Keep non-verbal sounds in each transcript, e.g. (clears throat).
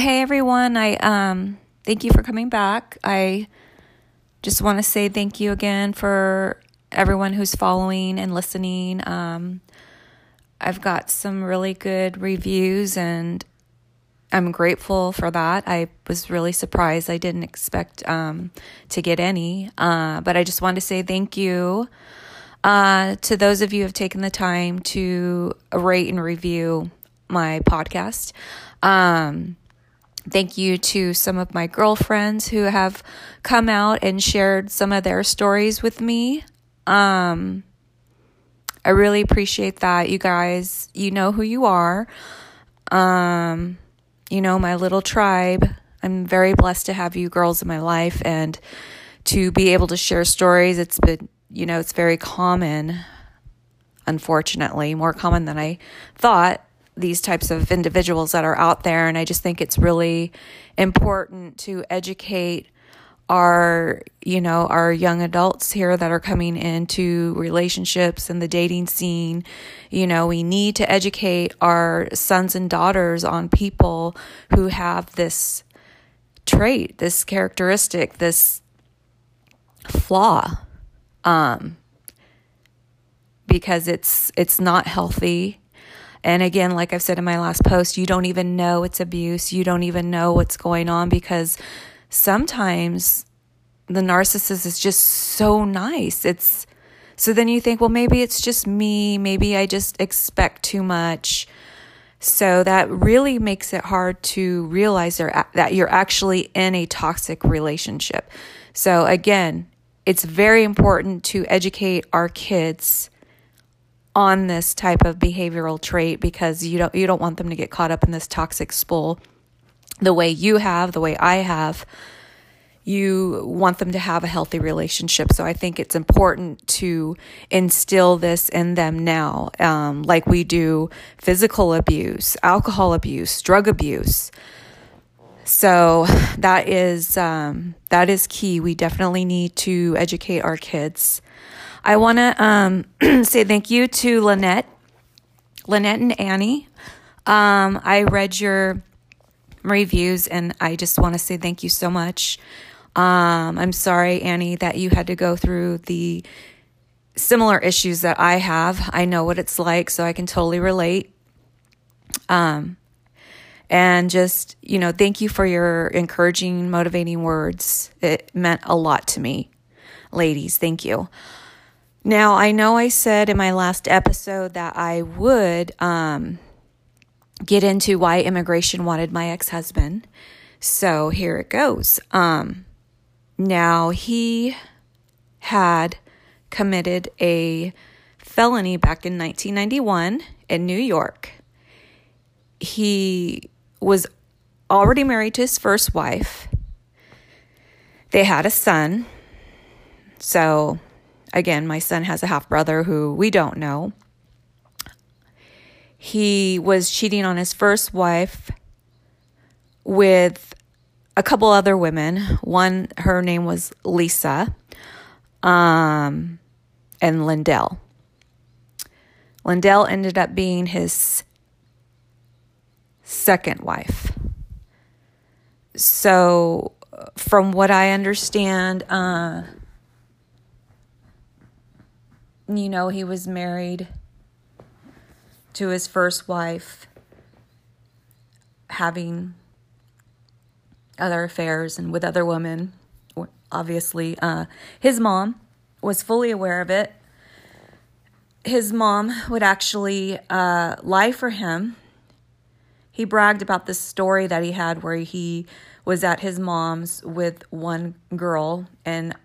Hey everyone, I um thank you for coming back. I just want to say thank you again for everyone who's following and listening. Um I've got some really good reviews and I'm grateful for that. I was really surprised. I didn't expect um, to get any, uh, but I just wanted to say thank you uh, to those of you who have taken the time to rate and review my podcast. Um, thank you to some of my girlfriends who have come out and shared some of their stories with me. Um, I really appreciate that. You guys, you know who you are. Um, you know, my little tribe. I'm very blessed to have you girls in my life and to be able to share stories. It's been, you know, it's very common, unfortunately, more common than I thought, these types of individuals that are out there. And I just think it's really important to educate our you know our young adults here that are coming into relationships and the dating scene you know we need to educate our sons and daughters on people who have this trait this characteristic this flaw um because it's it's not healthy and again like i've said in my last post you don't even know it's abuse you don't even know what's going on because sometimes the narcissist is just so nice. It's so then you think, well, maybe it's just me. Maybe I just expect too much. So that really makes it hard to realize that you're actually in a toxic relationship. So again, it's very important to educate our kids on this type of behavioral trait because you don't you don't want them to get caught up in this toxic spool the way you have, the way I have you want them to have a healthy relationship. So I think it's important to instill this in them now, um, like we do physical abuse, alcohol abuse, drug abuse. So that is um, that is key. We definitely need to educate our kids. I want to um, (clears throat) say thank you to Lynette, Lynette and Annie. Um, I read your reviews and I just want to say thank you so much. Um, I'm sorry, Annie, that you had to go through the similar issues that I have. I know what it's like, so I can totally relate. Um, and just, you know, thank you for your encouraging, motivating words. It meant a lot to me. Ladies, thank you. Now, I know I said in my last episode that I would um, get into why immigration wanted my ex husband. So here it goes. Um, now, he had committed a felony back in 1991 in New York. He was already married to his first wife. They had a son. So, again, my son has a half brother who we don't know. He was cheating on his first wife with a couple other women. One, her name was Lisa, um, and Lindell. Lindell ended up being his second wife. So, from what I understand, uh, you know, he was married to his first wife, having other affairs and with other women. Obviously, uh, his mom was fully aware of it. His mom would actually uh, lie for him. He bragged about this story that he had where he was at his mom's with one girl and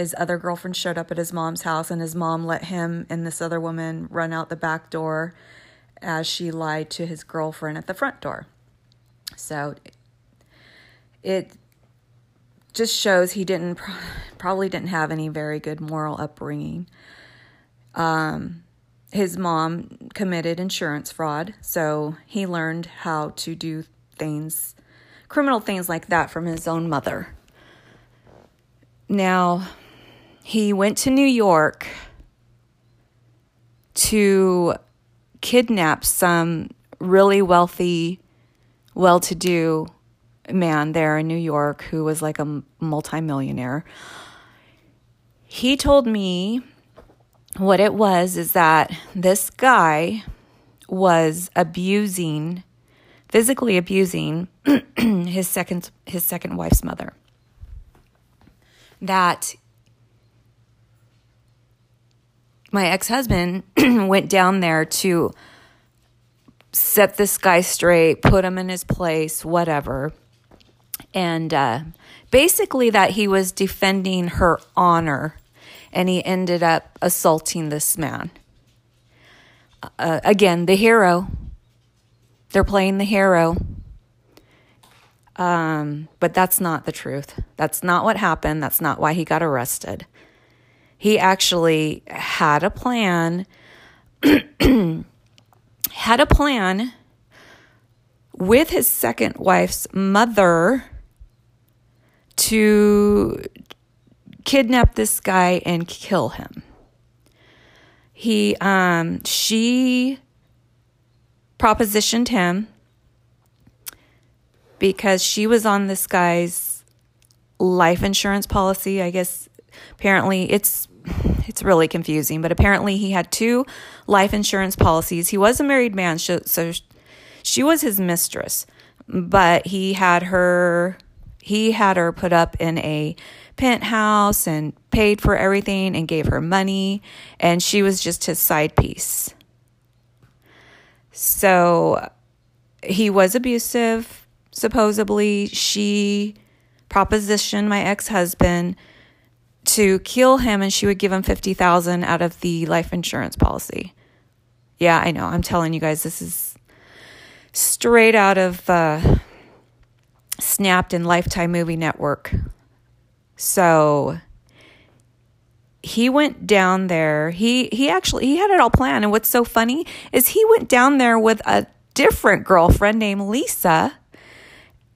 his other girlfriend showed up at his mom's house and his mom let him and this other woman run out the back door as she lied to his girlfriend at the front door. So it just shows he didn't probably didn't have any very good moral upbringing. Um, his mom committed insurance fraud, so he learned how to do things, criminal things like that from his own mother. Now, he went to New York to kidnap some really wealthy, well to do man there in New York who was like a multimillionaire. He told me what it was is that this guy was abusing physically abusing (clears throat) his second his second wife's mother that my ex-husband (clears throat) went down there to set this guy straight put him in his place whatever and uh, basically that he was defending her honor and he ended up assaulting this man. Uh, again, the hero. They're playing the hero. Um, but that's not the truth. That's not what happened. That's not why he got arrested. He actually had a plan, (clears throat) had a plan with his second wife's mother to kidnap this guy and kill him. He, um, she propositioned him because she was on this guy's life insurance policy. I guess apparently it's it's really confusing, but apparently he had two life insurance policies. He was a married man, so she was his mistress, but he had her he had her put up in a penthouse and paid for everything and gave her money, and she was just his side piece. So he was abusive, supposedly. She propositioned my ex husband to kill him and she would give him 50,000 out of the life insurance policy. Yeah, I know. I'm telling you guys this is straight out of uh, snapped in Lifetime Movie Network. So he went down there. He he actually he had it all planned. And what's so funny is he went down there with a different girlfriend named Lisa.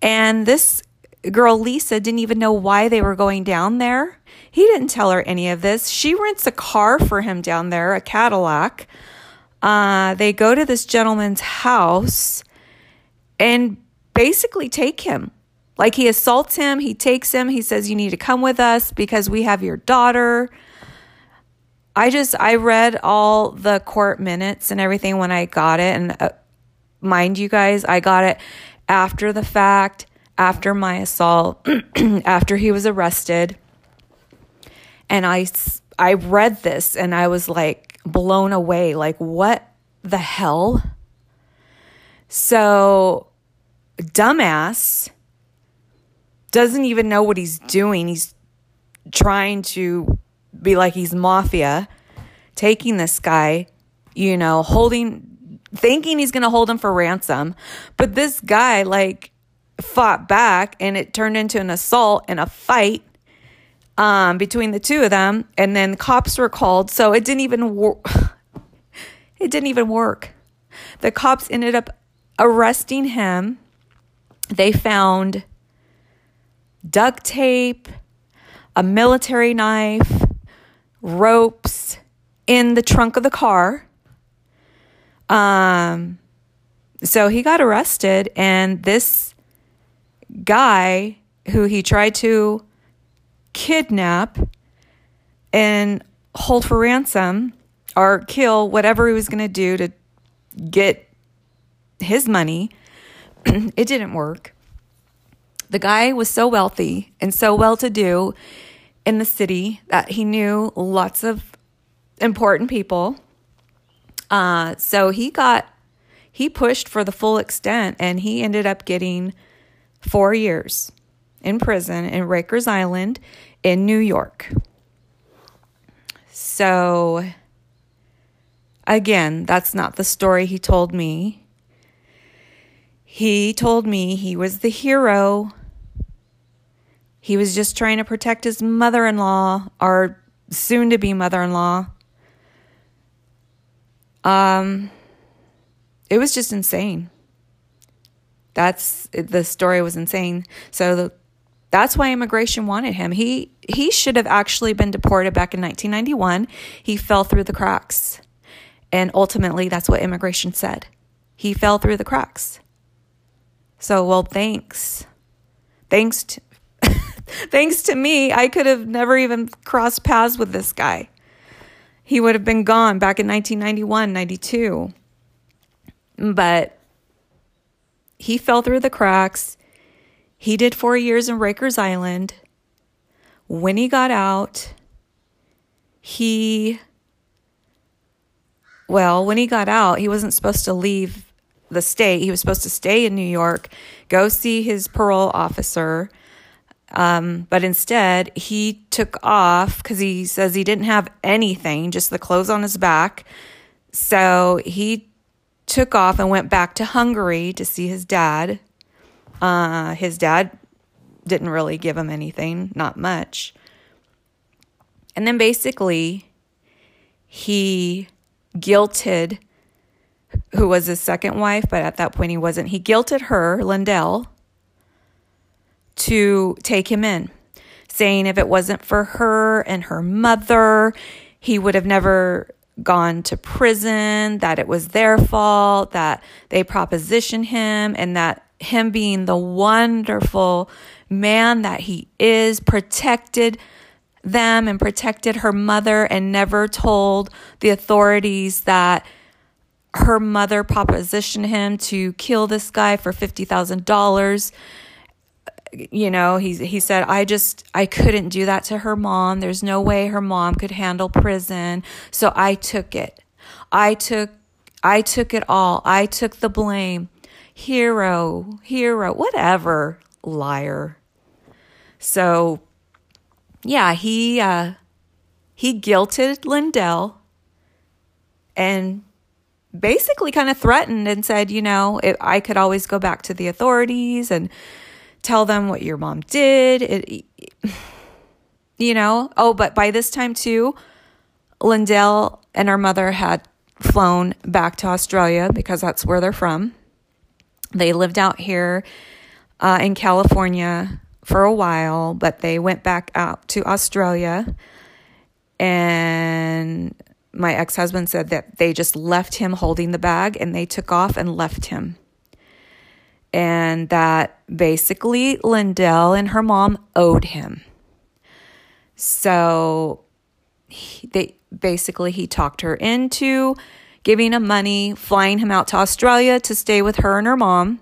And this girl Lisa didn't even know why they were going down there. He didn't tell her any of this. She rents a car for him down there, a Cadillac. Uh, they go to this gentleman's house and basically take him. Like he assaults him, he takes him, he says, You need to come with us because we have your daughter. I just, I read all the court minutes and everything when I got it. And uh, mind you guys, I got it after the fact, after my assault, (clears throat) after he was arrested. And I, I read this and I was like blown away. Like, what the hell? So, dumbass doesn't even know what he's doing. He's trying to be like he's mafia, taking this guy, you know, holding, thinking he's going to hold him for ransom. But this guy, like, fought back and it turned into an assault and a fight um, between the two of them. And then cops were called. So it didn't even work. (laughs) it didn't even work. The cops ended up arresting him. They found duct tape, a military knife, ropes in the trunk of the car. Um, so he got arrested, and this guy who he tried to kidnap and hold for ransom or kill whatever he was going to do to get his money, (clears throat) it didn't work. The guy was so wealthy and so well to do in the city that he knew lots of important people. Uh, so he got, he pushed for the full extent and he ended up getting four years in prison in Rikers Island in New York. So, again, that's not the story he told me. He told me he was the hero he was just trying to protect his mother in law, or soon to be mother in law. Um, it was just insane. That's the story was insane. So the, that's why immigration wanted him. He he should have actually been deported back in 1991. He fell through the cracks. And ultimately that's what immigration said. He fell through the cracks. So, well, thanks thanks to, (laughs) thanks to me, I could have never even crossed paths with this guy. He would have been gone back in 1991, 92. But he fell through the cracks. He did four years in Rikers Island. When he got out, he, well, when he got out, he wasn't supposed to leave the state. He was supposed to stay in New York, go see his parole officer. Um, but instead, he took off because he says he didn't have anything, just the clothes on his back. So he took off and went back to Hungary to see his dad. Uh, his dad didn't really give him anything, not much. And then basically, he guilted who was his second wife, but at that point he wasn't. He guilted her, Lindell, to take him in, saying if it wasn't for her and her mother, he would have never gone to prison, that it was their fault, that they propositioned him, and that him being the wonderful man that he is protected them and protected her mother and never told the authorities that her mother propositioned him to kill this guy for $50,000 you know he he said I just I couldn't do that to her mom. There's no way her mom could handle prison. So I took it. I took I took it all. I took the blame hero hero whatever liar so yeah he uh he guilted Lindell and basically kind of threatened and said, you know, it, I could always go back to the authorities and tell them what your mom did. It, you know, oh, but by this time too, Lindell and her mother had flown back to Australia because that's where they're from. They lived out here uh, in California for a while, but they went back out to Australia. And my ex husband said that they just left him holding the bag and they took off and left him and that basically Lindell and her mom owed him. So he, they basically he talked her into giving him money, flying him out to Australia to stay with her and her mom.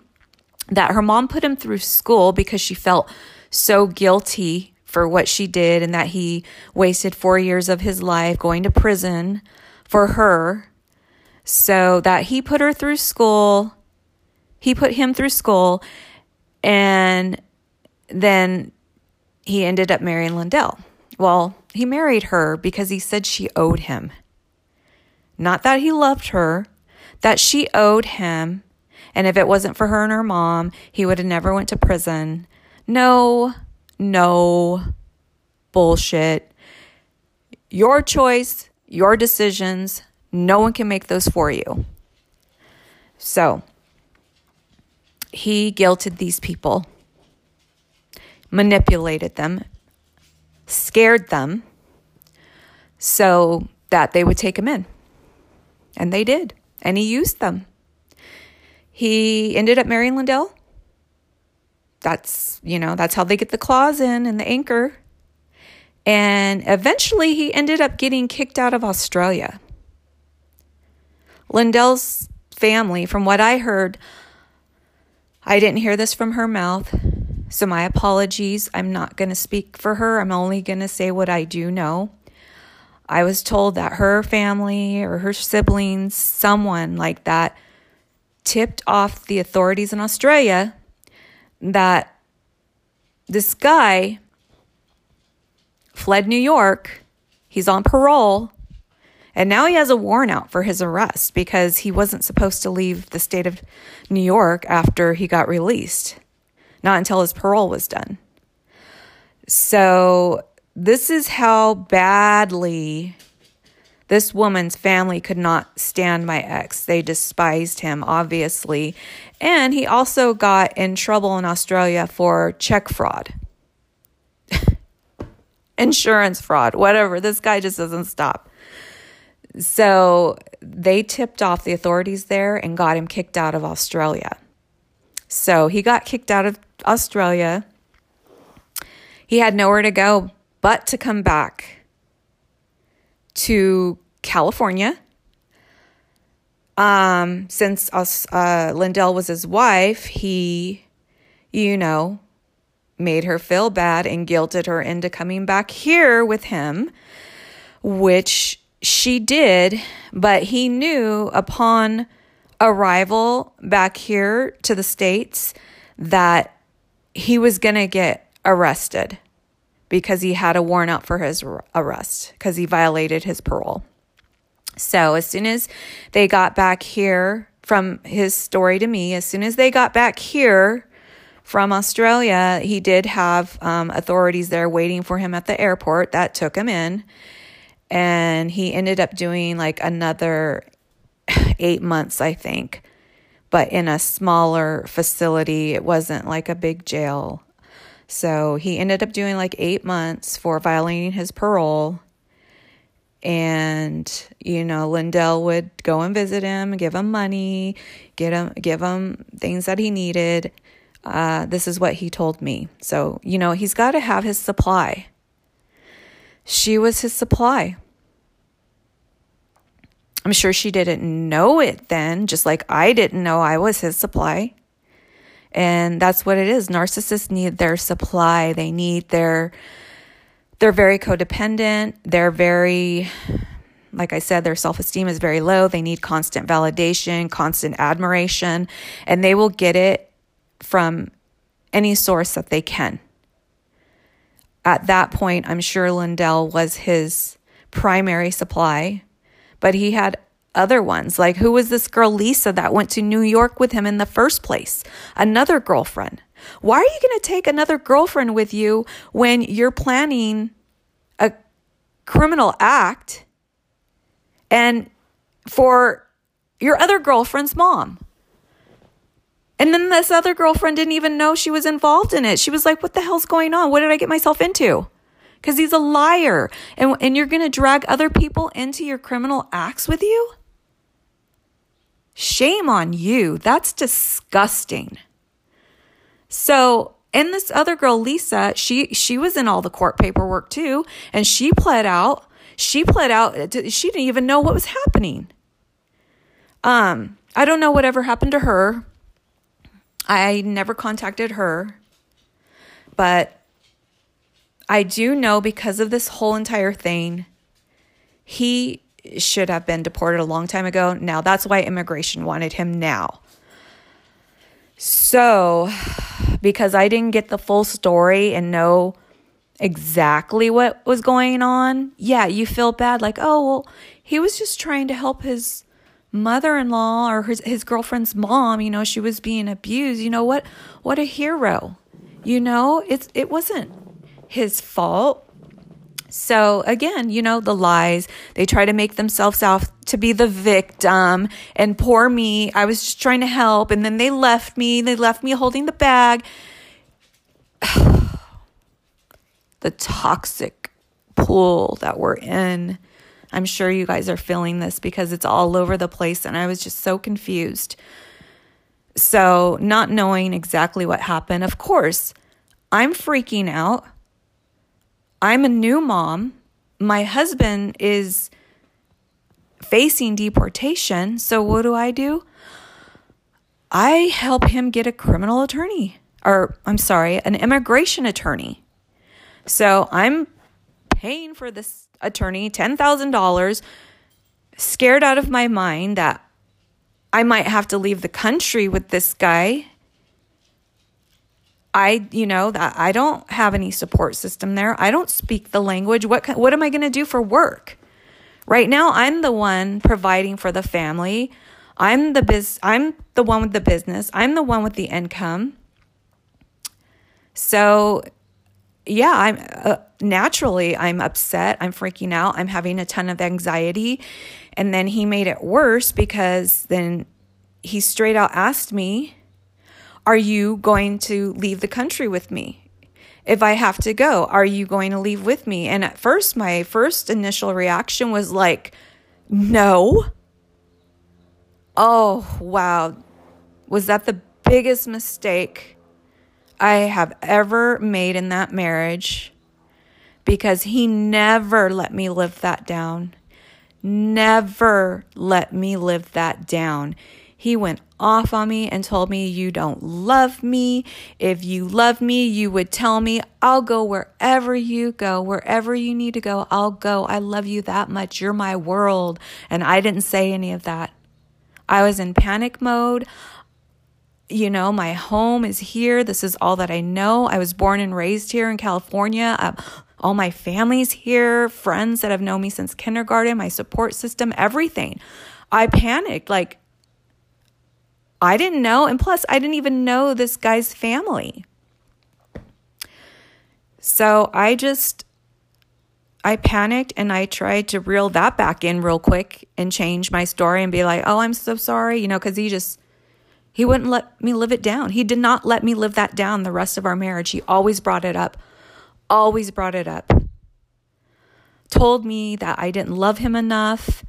That her mom put him through school because she felt so guilty for what she did and that he wasted 4 years of his life going to prison for her. So that he put her through school he put him through school and then he ended up marrying Lindell. Well, he married her because he said she owed him. Not that he loved her, that she owed him. And if it wasn't for her and her mom, he would have never went to prison. No, no bullshit. Your choice, your decisions. No one can make those for you. So, he guilted these people, manipulated them, scared them so that they would take him in. And they did. And he used them. He ended up marrying Lindell. That's, you know, that's how they get the claws in and the anchor. And eventually he ended up getting kicked out of Australia. Lindell's family, from what I heard, I didn't hear this from her mouth, so my apologies. I'm not going to speak for her. I'm only going to say what I do know. I was told that her family or her siblings, someone like that, tipped off the authorities in Australia that this guy fled New York. He's on parole and now he has a warrant out for his arrest because he wasn't supposed to leave the state of New York after he got released, not until his parole was done. So, this is how badly this woman's family could not stand my ex. They despised him, obviously. And he also got in trouble in Australia for check fraud, (laughs) insurance fraud, whatever. This guy just doesn't stop. So they tipped off the authorities there and got him kicked out of Australia. So he got kicked out of Australia. he had nowhere to go but to come back to California. Um, since uh, Lindell was his wife, he, you know, made her feel bad and guilted her into coming back here with him, which she did. But he knew upon arrival back here to the States that he was going to get arrested because he had a warrant out for his arrest because he violated his parole. So as soon as they got back here from his story to me, as soon as they got back here from Australia, he did have um, authorities there waiting for him at the airport that took him in. And he ended up doing like another (sighs) eight months, I think, but in a smaller facility. It wasn't like a big jail. So he ended up doing like eight months for violating his parole. And, you know, Lindell would go and visit him, give him money, get him, give him things that he needed. Uh, this is what he told me. So, you know, he's got to have his supply. She was his supply. I'm sure she didn't know it then, just like I didn't know I was his supply. And that's what it is. Narcissists need their supply. They need their they're very codependent. They're very like I said, their self esteem is very low. They need constant validation, constant admiration, and they will get it from any source that they can. At that point, I'm sure Lindell was his primary supply but he had other ones. Like, who was this girl, Lisa, that went to New York with him in the first place? Another girlfriend. Why are you going to take another girlfriend with you when you're planning a criminal act and for your other girlfriend's mom? And then this other girlfriend didn't even know she was involved in it. She was like, What the hell's going on? What did I get myself into? because he's a liar. And, and you're going to drag other people into your criminal acts with you? Shame on you. That's disgusting. So, and this other girl, Lisa, she she was in all the court paperwork too, and she pled out. She pled out. She didn't even know what was happening. Um, I don't know whatever happened to her. I never contacted her, but I do know because of this whole entire thing, he should have been deported a long time ago. Now, that's why immigration wanted him now. So, because I didn't get the full story and know exactly what was going on, yeah, you feel bad like, oh, well, he was just trying to help his mother-in-law or his, his girlfriend's mom, you know, she was being abused. You know what? What a hero. You know, it's it wasn't his fault. So again, you know, the lies, they try to make themselves out to be the victim and poor me. I was just trying to help. And then they left me. They left me holding the bag. (sighs) the toxic pool that we're in. I'm sure you guys are feeling this because it's all over the place. And I was just so confused. So, not knowing exactly what happened, of course, I'm freaking out. I'm a new mom. My husband is facing deportation. So what do I do? I help him get a criminal attorney, or I'm sorry, an immigration attorney. So I'm paying for this attorney $10,000, scared out of my mind that I might have to leave the country with this guy I, you know, I don't have any support system there. I don't speak the language. What what am I going to do for work? Right now, I'm the one providing for the family. I'm the biz I'm the one with the business. I'm the one with the income. So, yeah, I'm uh, naturally I'm upset. I'm freaking out. I'm having a ton of anxiety. And then he made it worse because then he straight out asked me are you going to leave the country with me? If I have to go, are you going to leave with me? And at first, my first initial reaction was like, no. Oh, wow. Was that the biggest mistake I have ever made in that marriage because he never let me live that down. Never let me live that down. He went off on me and told me, You don't love me. If you love me, you would tell me, I'll go wherever you go, wherever you need to go, I'll go. I love you that much. You're my world. And I didn't say any of that. I was in panic mode. You know, my home is here. This is all that I know. I was born and raised here in California. Uh, all my family's here, friends that have known me since kindergarten, my support system, everything. I panicked. Like, I didn't know. And plus, I didn't even know this guy's family. So I just, I panicked and I tried to reel that back in real quick and change my story and be like, oh, I'm so sorry, you know, because he just, he wouldn't let me live it down. He did not let me live that down the rest of our marriage. He always brought it up, always brought it up. Told me that I didn't love him enough,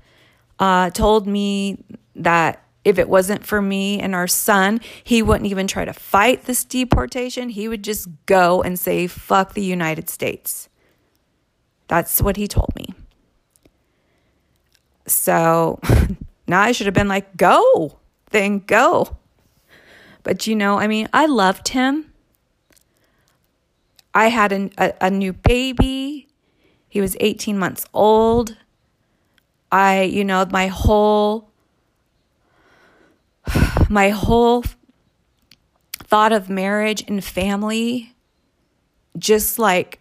uh, told me that if it wasn't for me and our son, he wouldn't even try to fight this deportation. He would just go and say, fuck the United States. That's what he told me. So (laughs) now I should have been like, go, then go. But you know, I mean, I loved him. I had a, a, a new baby. He was 18 months old. I, you know, my whole my whole thought of marriage and family just like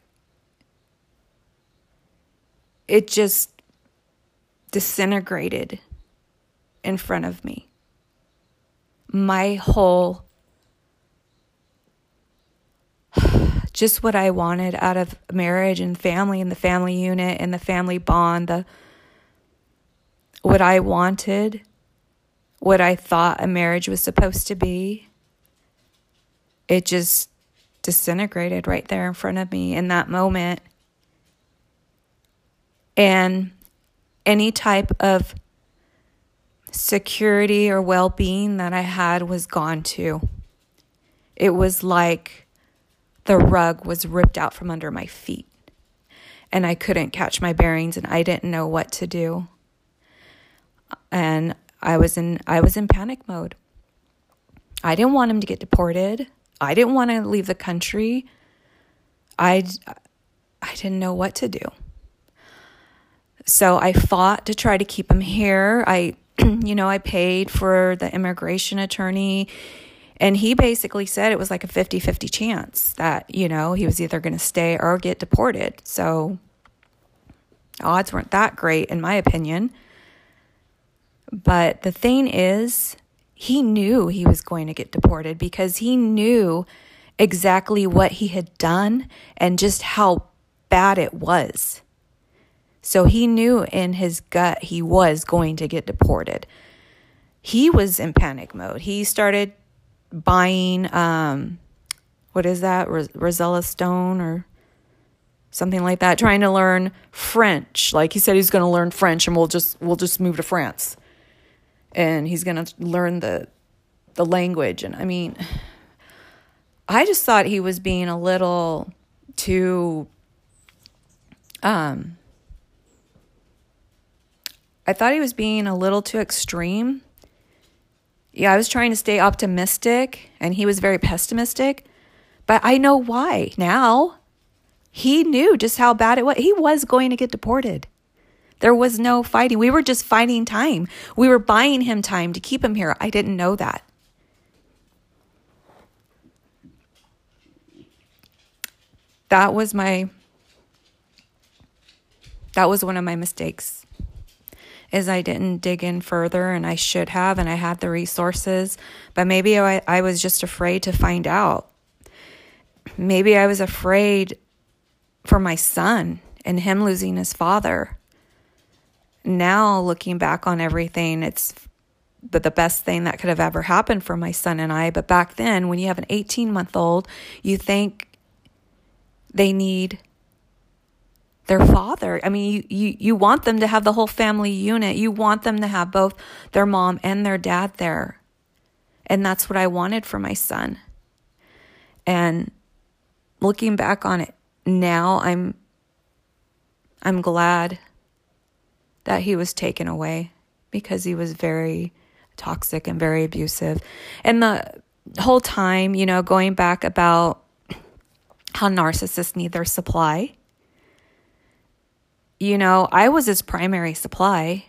it just disintegrated in front of me. My whole (sighs) just what I wanted out of marriage and family and the family unit and the family bond, the what I wanted what I thought a marriage was supposed to be, it just disintegrated right there in front of me in that moment. And any type of security or well being that I had was gone too. It was like the rug was ripped out from under my feet, and I couldn't catch my bearings, and I didn't know what to do. And I was in I was in panic mode. I didn't want him to get deported. I didn't want to leave the country. I I didn't know what to do. So I fought to try to keep him here. I (clears throat) you know, I paid for the immigration attorney and he basically said it was like a 50-50 chance that, you know, he was either going to stay or get deported. So odds weren't that great in my opinion. But the thing is, he knew he was going to get deported because he knew exactly what he had done and just how bad it was. So he knew in his gut he was going to get deported. He was in panic mode. He started buying, um, what is that, Rosetta Stone or something like that, trying to learn French. Like he said, he's going to learn French, and we'll just we'll just move to France and he's going to learn the the language and I mean (sighs) I just thought he was being a little too um I thought he was being a little too extreme. Yeah, I was trying to stay optimistic and he was very pessimistic. But I know why now. He knew just how bad it was. He was going to get deported. There was no fighting. We were just fighting time. We were buying him time to keep him here. I didn't know that. That was my that was one of my mistakes is I didn't dig in further and I should have and I had the resources, but maybe I, I was just afraid to find out. Maybe I was afraid for my son and him losing his father now looking back on everything, it's but the best thing that could have ever happened for my son and I. But back then, when you have an 18 month old, you think they need their father. I mean, you, you, you want them to have the whole family unit. You want them to have both their mom and their dad there. And that's what I wanted for my son. And looking back on it now, I'm I'm glad that he was taken away because he was very toxic and very abusive. And the whole time, you know, going back about how narcissists need their supply. You know, I was his primary supply.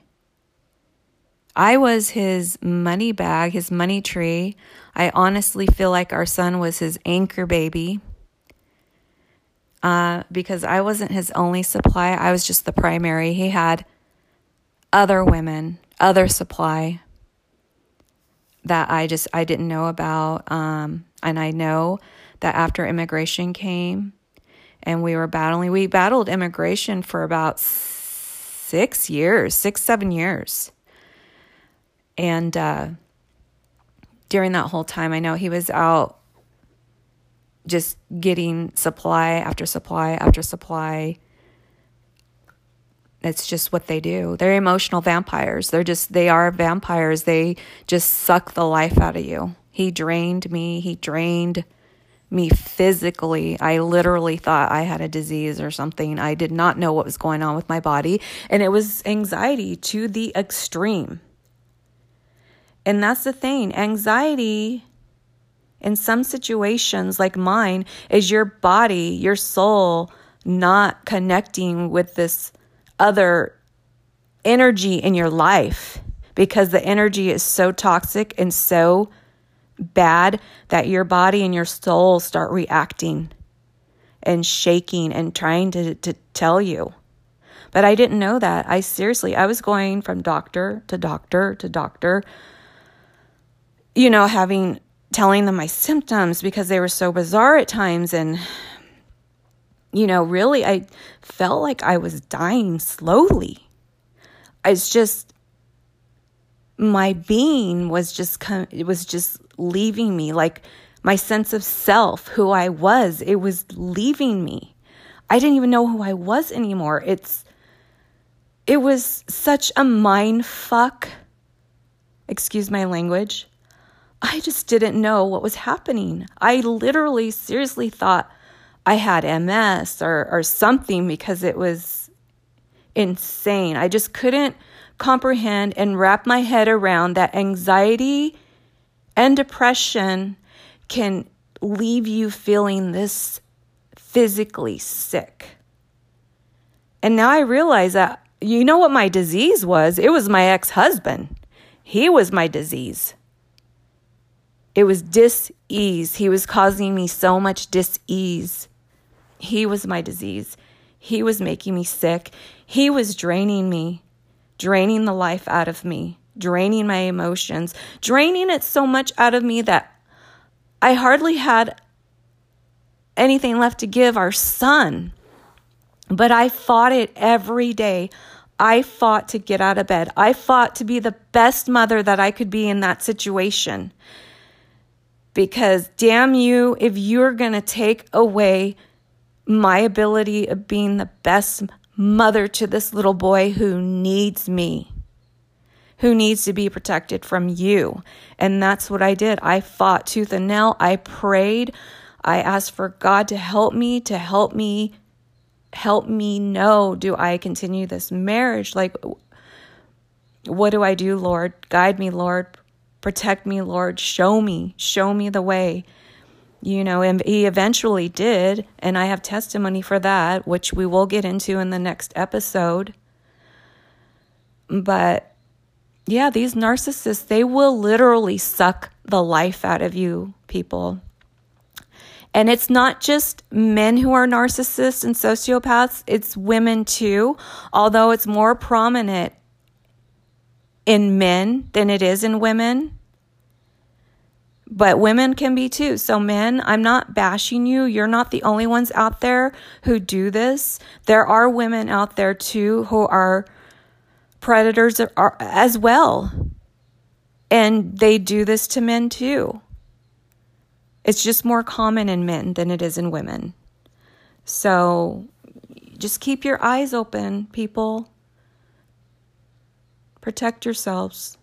I was his money bag, his money tree. I honestly feel like our son was his anchor baby. Uh, because I wasn't his only supply, I was just the primary. He had other women, other supply that I just I didn't know about. Um, and I know that after immigration came and we were battling, we battled immigration for about six years, six, seven years. And uh, during that whole time, I know he was out just getting supply after supply after supply. It's just what they do. They're emotional vampires. They're just, they are vampires. They just suck the life out of you. He drained me. He drained me physically. I literally thought I had a disease or something. I did not know what was going on with my body. And it was anxiety to the extreme. And that's the thing anxiety in some situations, like mine, is your body, your soul not connecting with this other energy in your life because the energy is so toxic and so bad that your body and your soul start reacting and shaking and trying to, to tell you. But I didn't know that. I seriously, I was going from doctor to doctor to doctor, you know, having telling them my symptoms because they were so bizarre at times. And, you know, really, I felt like I was dying slowly. It's just, my being was just, it was just leaving me. Like my sense of self, who I was, it was leaving me. I didn't even know who I was anymore. It's, it was such a mind fuck. Excuse my language I just didn't know what was happening. I literally seriously thought I had MS or, or something because it was insane. I just couldn't comprehend and wrap my head around that anxiety and depression can leave you feeling this physically sick. And now I realize that you know what my disease was? It was my ex husband. He was my disease. It was dis-ease. He was causing me so much dis-ease. He was my disease. He was making me sick. He was draining me, draining the life out of me, draining my emotions, draining it so much out of me that I hardly had anything left to give our son. But I fought it every day. I fought to get out of bed. I fought to be the best mother that I could be in that situation because damn you if you're going to take away my ability of being the best mother to this little boy who needs me who needs to be protected from you. And that's what I did. I fought tooth and nail. I prayed. I asked for God to help me to help me help me know do I continue this marriage? Like what do I do Lord? Guide me Lord. Protect me, Lord. Show me. Show me the way. You know, and he eventually did. And I have testimony for that, which we will get into in the next episode. But yeah, these narcissists, they will literally suck the life out of you, people. And it's not just men who are narcissists and sociopaths, it's women too, although it's more prominent in men than it is in women. But women can be too. So, men, I'm not bashing you. You're not the only ones out there who do this. There are women out there too who are predators as well. And they do this to men too. It's just more common in men than it is in women. So, just keep your eyes open, people. Protect yourselves.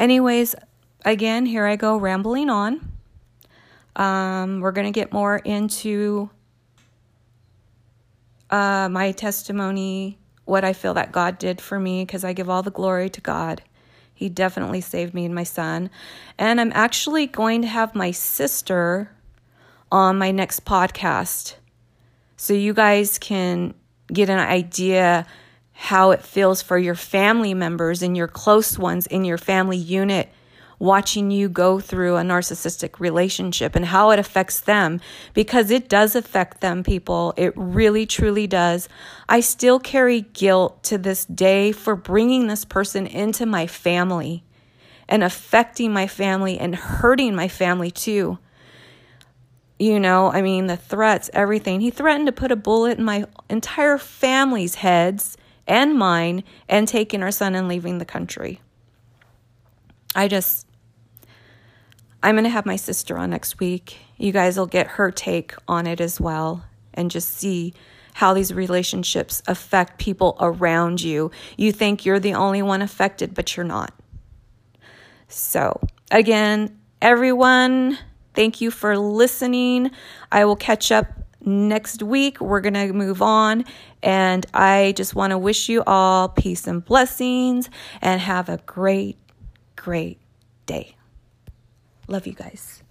Anyways, again, here I go rambling on. Um, we're going to get more into uh, my testimony, what I feel that God did for me, because I give all the glory to God. He definitely saved me and my son. And I'm actually going to have my sister on my next podcast so you guys can get an idea how it feels for your family members and your close ones in your family unit watching you go through a narcissistic relationship and how it affects them because it does affect them, people. It really, truly does. I still carry guilt to this day for bringing this person into my family and affecting my family and hurting my family too. You know, I mean, the threats, everything. He threatened to put a bullet in my entire family's heads and mine and taking our son and leaving the country. I just, I'm going to have my sister on next week. You guys will get her take on it as well and just see how these relationships affect people around you. You think you're the only one affected, but you're not. So, again, everyone, thank you for listening. I will catch up next week. We're going to move on. And I just want to wish you all peace and blessings and have a great, great day. Love you guys.